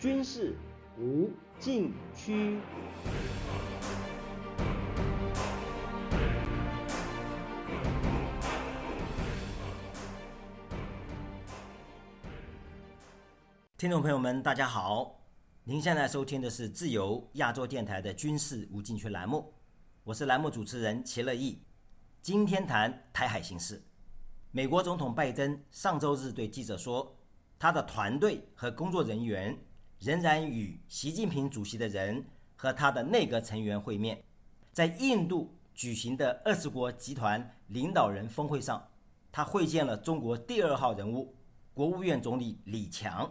军事无禁区。听众朋友们，大家好，您现在收听的是自由亚洲电台的军事无禁区栏目，我是栏目主持人齐乐意。今天谈台海形势。美国总统拜登上周日对记者说，他的团队和工作人员仍然与习近平主席的人和他的内阁成员会面。在印度举行的二十国集团领导人峰会上，他会见了中国第二号人物国务院总理李强。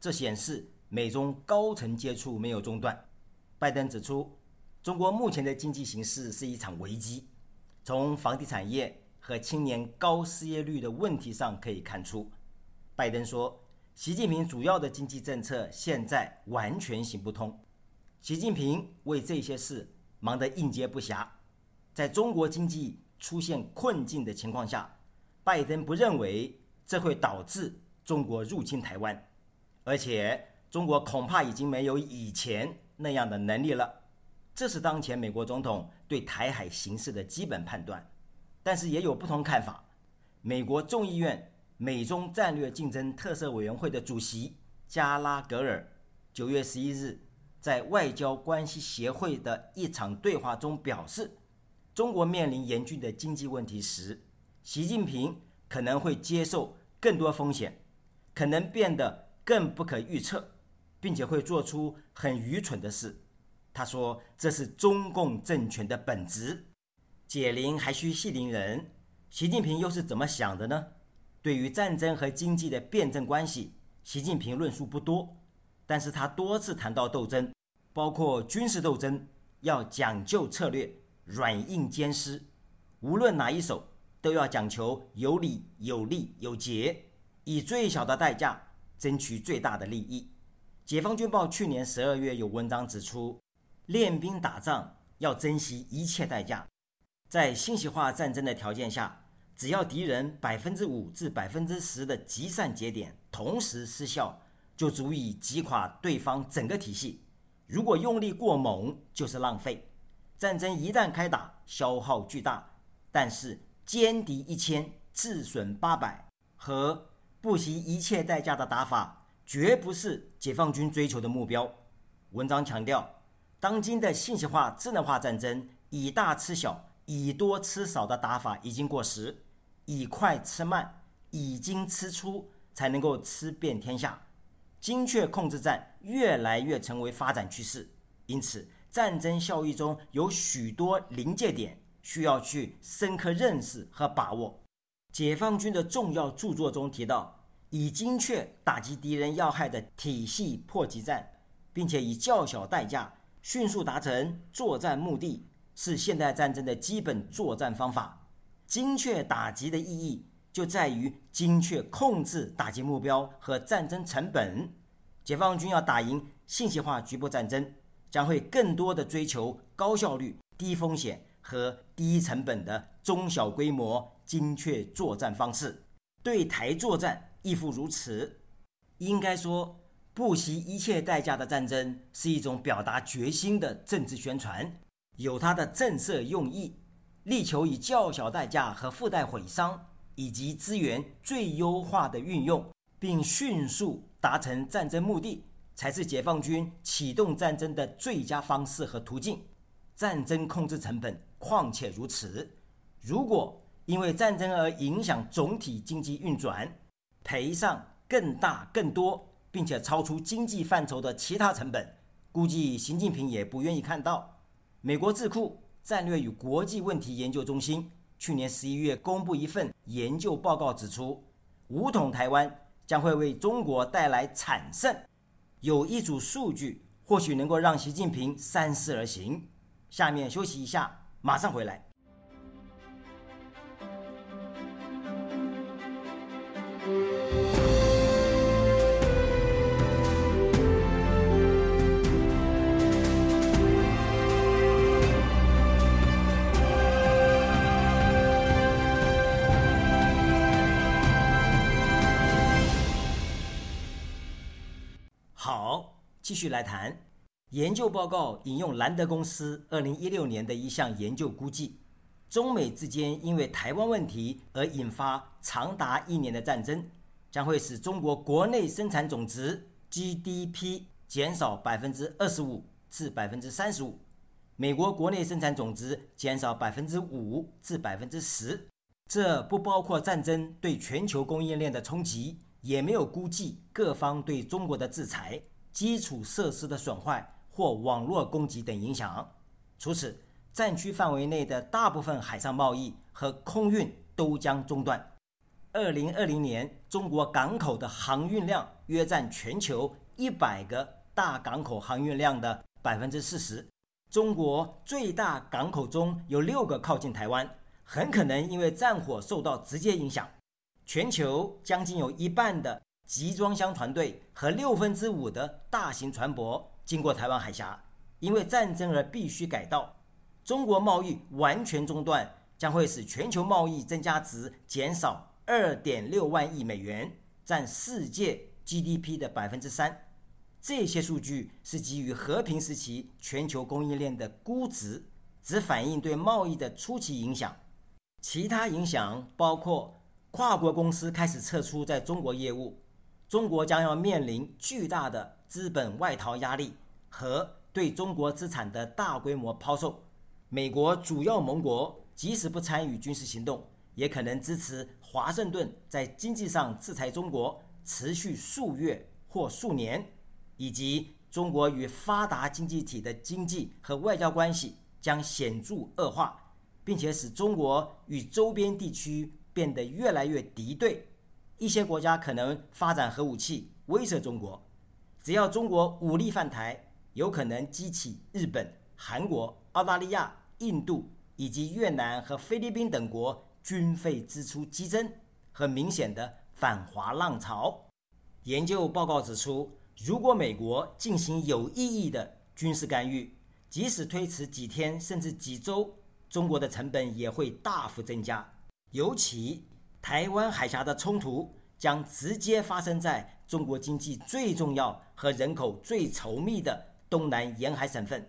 这显示美中高层接触没有中断。拜登指出，中国目前的经济形势是一场危机。从房地产业和青年高失业率的问题上可以看出，拜登说，习近平主要的经济政策现在完全行不通。习近平为这些事忙得应接不暇。在中国经济出现困境的情况下，拜登不认为这会导致中国入侵台湾。而且，中国恐怕已经没有以前那样的能力了。这是当前美国总统对台海形势的基本判断。但是也有不同看法。美国众议院美中战略竞争特色委员会的主席加拉格尔九月十一日在外交关系协会的一场对话中表示，中国面临严峻的经济问题时，习近平可能会接受更多风险，可能变得。更不可预测，并且会做出很愚蠢的事。他说：“这是中共政权的本质。解铃还须系铃人。习近平又是怎么想的呢？对于战争和经济的辩证关系，习近平论述不多，但是他多次谈到斗争，包括军事斗争，要讲究策略，软硬兼施。无论哪一手，都要讲求有理有利有节，以最小的代价。”争取最大的利益。解放军报去年十二月有文章指出，练兵打仗要珍惜一切代价。在信息化战争的条件下，只要敌人百分之五至百分之十的集散节点同时失效，就足以击垮对方整个体系。如果用力过猛，就是浪费。战争一旦开打，消耗巨大，但是歼敌一千，自损八百和。不惜一切代价的打法，绝不是解放军追求的目标。文章强调，当今的信息化、智能化战争，以大吃小、以多吃少的打法已经过时，以快吃慢、以精吃粗才能够吃遍天下。精确控制战越来越成为发展趋势，因此战争效益中有许多临界点需要去深刻认识和把握。解放军的重要著作中提到，以精确打击敌人要害的体系破击战，并且以较小代价迅速达成作战目的，是现代战争的基本作战方法。精确打击的意义就在于精确控制打击目标和战争成本。解放军要打赢信息化局部战争，将会更多的追求高效率、低风险和低成本的中小规模。精确作战方式，对台作战亦复如此。应该说，不惜一切代价的战争是一种表达决心的政治宣传，有它的震慑用意。力求以较小代价和附带毁伤以及资源最优化的运用，并迅速达成战争目的，才是解放军启动战争的最佳方式和途径。战争控制成本况且如此。如果因为战争而影响总体经济运转，赔上更大、更多，并且超出经济范畴的其他成本，估计习近平也不愿意看到。美国智库战略与国际问题研究中心去年十一月公布一份研究报告，指出武统台湾将会为中国带来惨胜。有一组数据或许能够让习近平三思而行。下面休息一下，马上回来。续来谈。研究报告引用兰德公司二零一六年的一项研究估计，中美之间因为台湾问题而引发长达一年的战争，将会使中国国内生产总值 GDP 减少百分之二十五至百分之三十五，美国国内生产总值减少百分之五至百分之十。这不包括战争对全球供应链的冲击，也没有估计各方对中国的制裁、基础设施的损坏。或网络攻击等影响。除此，战区范围内的大部分海上贸易和空运都将中断。二零二零年，中国港口的航运量约占全球一百个大港口航运量的百分之四十。中国最大港口中有六个靠近台湾，很可能因为战火受到直接影响。全球将近有一半的集装箱团队和六分之五的大型船舶。经过台湾海峡，因为战争而必须改道，中国贸易完全中断，将会使全球贸易增加值减少二点六万亿美元，占世界 GDP 的百分之三。这些数据是基于和平时期全球供应链的估值，只反映对贸易的初期影响。其他影响包括跨国公司开始撤出在中国业务，中国将要面临巨大的。资本外逃压力和对中国资产的大规模抛售，美国主要盟国即使不参与军事行动，也可能支持华盛顿在经济上制裁中国，持续数月或数年，以及中国与发达经济体的经济和外交关系将显著恶化，并且使中国与周边地区变得越来越敌对，一些国家可能发展核武器威慑中国。只要中国武力犯台，有可能激起日本、韩国、澳大利亚、印度以及越南和菲律宾等国军费支出激增和明显的反华浪潮。研究报告指出，如果美国进行有意义的军事干预，即使推迟几天甚至几周，中国的成本也会大幅增加。尤其台湾海峡的冲突将直接发生在。中国经济最重要和人口最稠密的东南沿海省份。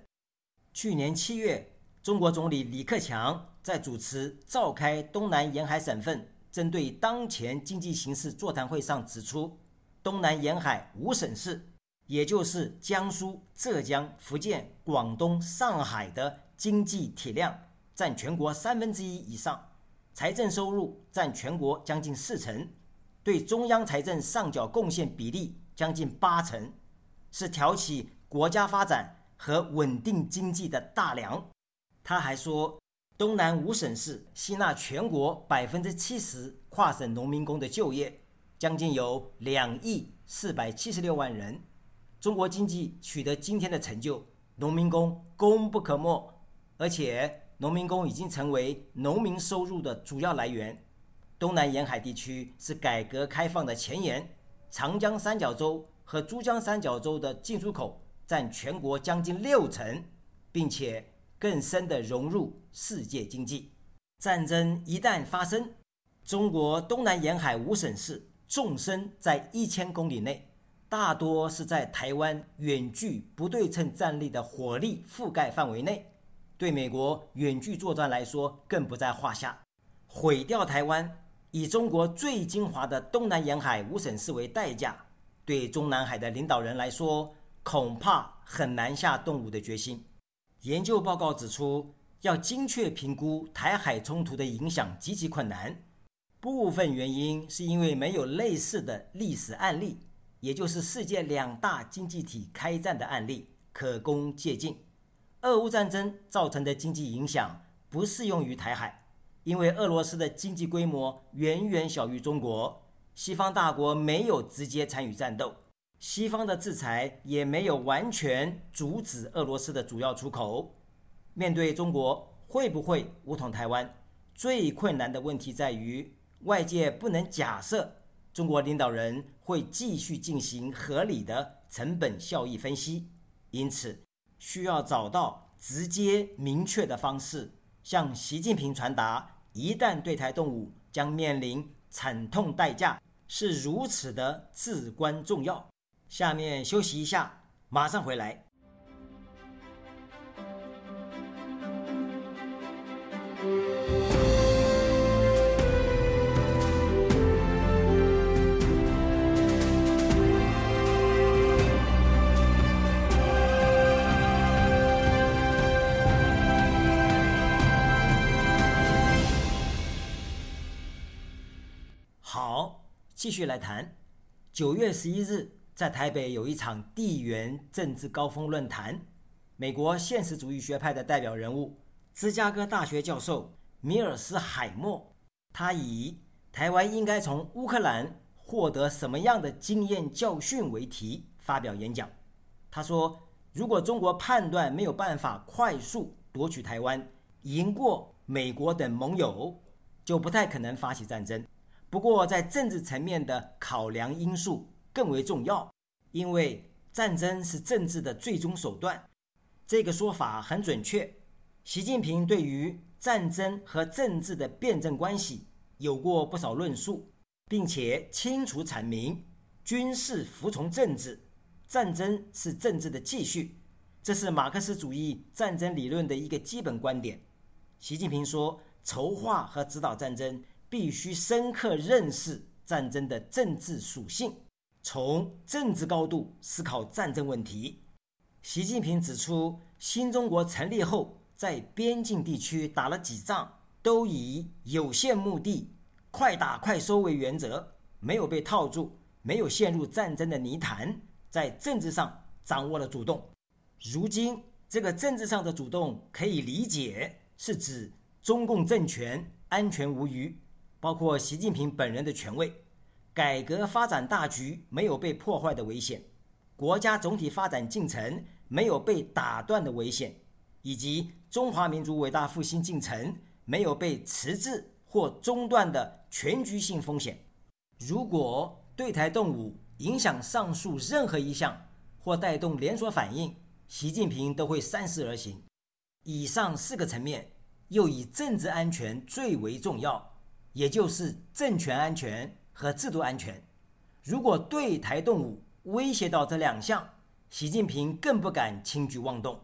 去年七月，中国总理李克强在主持召开东南沿海省份针对当前经济形势座谈会上指出，东南沿海五省市，也就是江苏、浙江、福建、广东、上海的经济体量占全国三分之一以上，财政收入占全国将近四成。对中央财政上缴贡献比例将近八成，是挑起国家发展和稳定经济的大梁。他还说，东南五省市吸纳全国百分之七十跨省农民工的就业，将近有两亿四百七十六万人。中国经济取得今天的成就，农民工功不可没，而且农民工已经成为农民收入的主要来源。东南沿海地区是改革开放的前沿，长江三角洲和珠江三角洲的进出口占全国将近六成，并且更深地融入世界经济。战争一旦发生，中国东南沿海五省市纵深在一千公里内，大多是在台湾远距不对称战力的火力覆盖范围内，对美国远距作战来说更不在话下。毁掉台湾。以中国最精华的东南沿海五省市为代价，对中南海的领导人来说，恐怕很难下动武的决心。研究报告指出，要精确评估台海冲突的影响极其困难。部分原因是因为没有类似的历史案例，也就是世界两大经济体开战的案例可供借鉴。俄乌战争造成的经济影响不适用于台海。因为俄罗斯的经济规模远远小于中国，西方大国没有直接参与战斗，西方的制裁也没有完全阻止俄罗斯的主要出口。面对中国会不会武统台湾，最困难的问题在于外界不能假设中国领导人会继续进行合理的成本效益分析，因此需要找到直接明确的方式，向习近平传达。一旦对台动武，将面临惨痛代价，是如此的至关重要。下面休息一下，马上回来。继续来谈。九月十一日，在台北有一场地缘政治高峰论坛，美国现实主义学派的代表人物、芝加哥大学教授米尔斯海默，他以“台湾应该从乌克兰获得什么样的经验教训”为题发表演讲。他说：“如果中国判断没有办法快速夺取台湾，赢过美国等盟友，就不太可能发起战争。”不过，在政治层面的考量因素更为重要，因为战争是政治的最终手段。这个说法很准确。习近平对于战争和政治的辩证关系有过不少论述，并且清楚阐明军事服从政治，战争是政治的继续。这是马克思主义战争理论的一个基本观点。习近平说：“筹划和指导战争。”必须深刻认识战争的政治属性，从政治高度思考战争问题。习近平指出，新中国成立后，在边境地区打了几仗，都以有限目的、快打快收为原则，没有被套住，没有陷入战争的泥潭，在政治上掌握了主动。如今，这个政治上的主动可以理解是指中共政权安全无虞。包括习近平本人的权威，改革发展大局没有被破坏的危险，国家总体发展进程没有被打断的危险，以及中华民族伟大复兴进程没有被迟滞或中断的全局性风险。如果对台动武影响上述任何一项，或带动连锁反应，习近平都会三思而行。以上四个层面，又以政治安全最为重要。也就是政权安全和制度安全。如果对台动武威胁到这两项，习近平更不敢轻举妄动。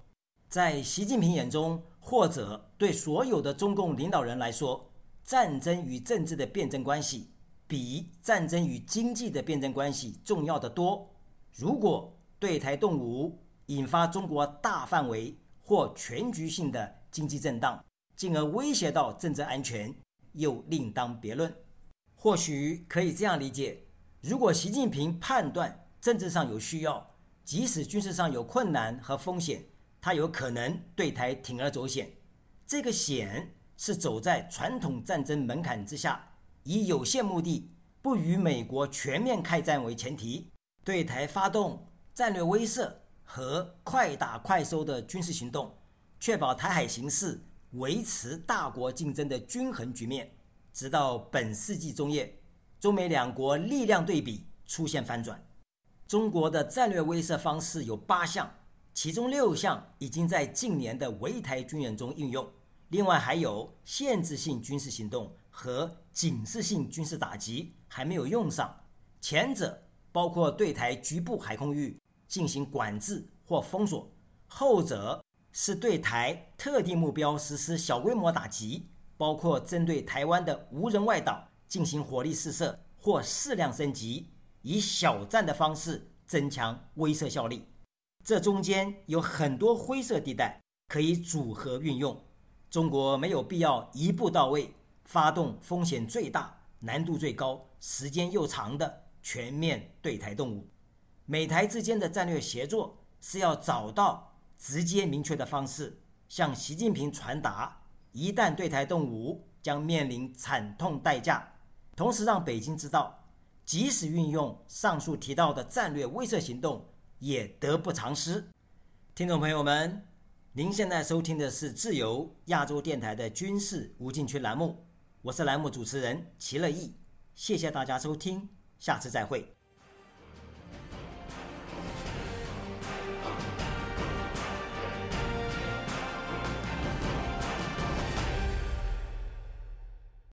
在习近平眼中，或者对所有的中共领导人来说，战争与政治的辩证关系比战争与经济的辩证关系重要的多。如果对台动武引发中国大范围或全局性的经济震荡，进而威胁到政治安全，又另当别论，或许可以这样理解：如果习近平判断政治上有需要，即使军事上有困难和风险，他有可能对台铤而走险。这个险是走在传统战争门槛之下，以有限目的、不与美国全面开战为前提，对台发动战略威慑和快打快收的军事行动，确保台海形势。维持大国竞争的均衡局面，直到本世纪中叶，中美两国力量对比出现反转。中国的战略威慑方式有八项，其中六项已经在近年的围台军演中应用，另外还有限制性军事行动和警示性军事打击还没有用上。前者包括对台局部海空域进行管制或封锁，后者。是对台特定目标实施小规模打击，包括针对台湾的无人外岛进行火力试射或适量升级，以小战的方式增强威慑效力。这中间有很多灰色地带可以组合运用。中国没有必要一步到位，发动风险最大、难度最高、时间又长的全面对台动武。美台之间的战略协作是要找到。直接明确的方式向习近平传达，一旦对台动武，将面临惨痛代价。同时让北京知道，即使运用上述提到的战略威慑行动，也得不偿失。听众朋友们，您现在收听的是自由亚洲电台的军事无禁区栏目，我是栏目主持人齐乐意，谢谢大家收听，下次再会。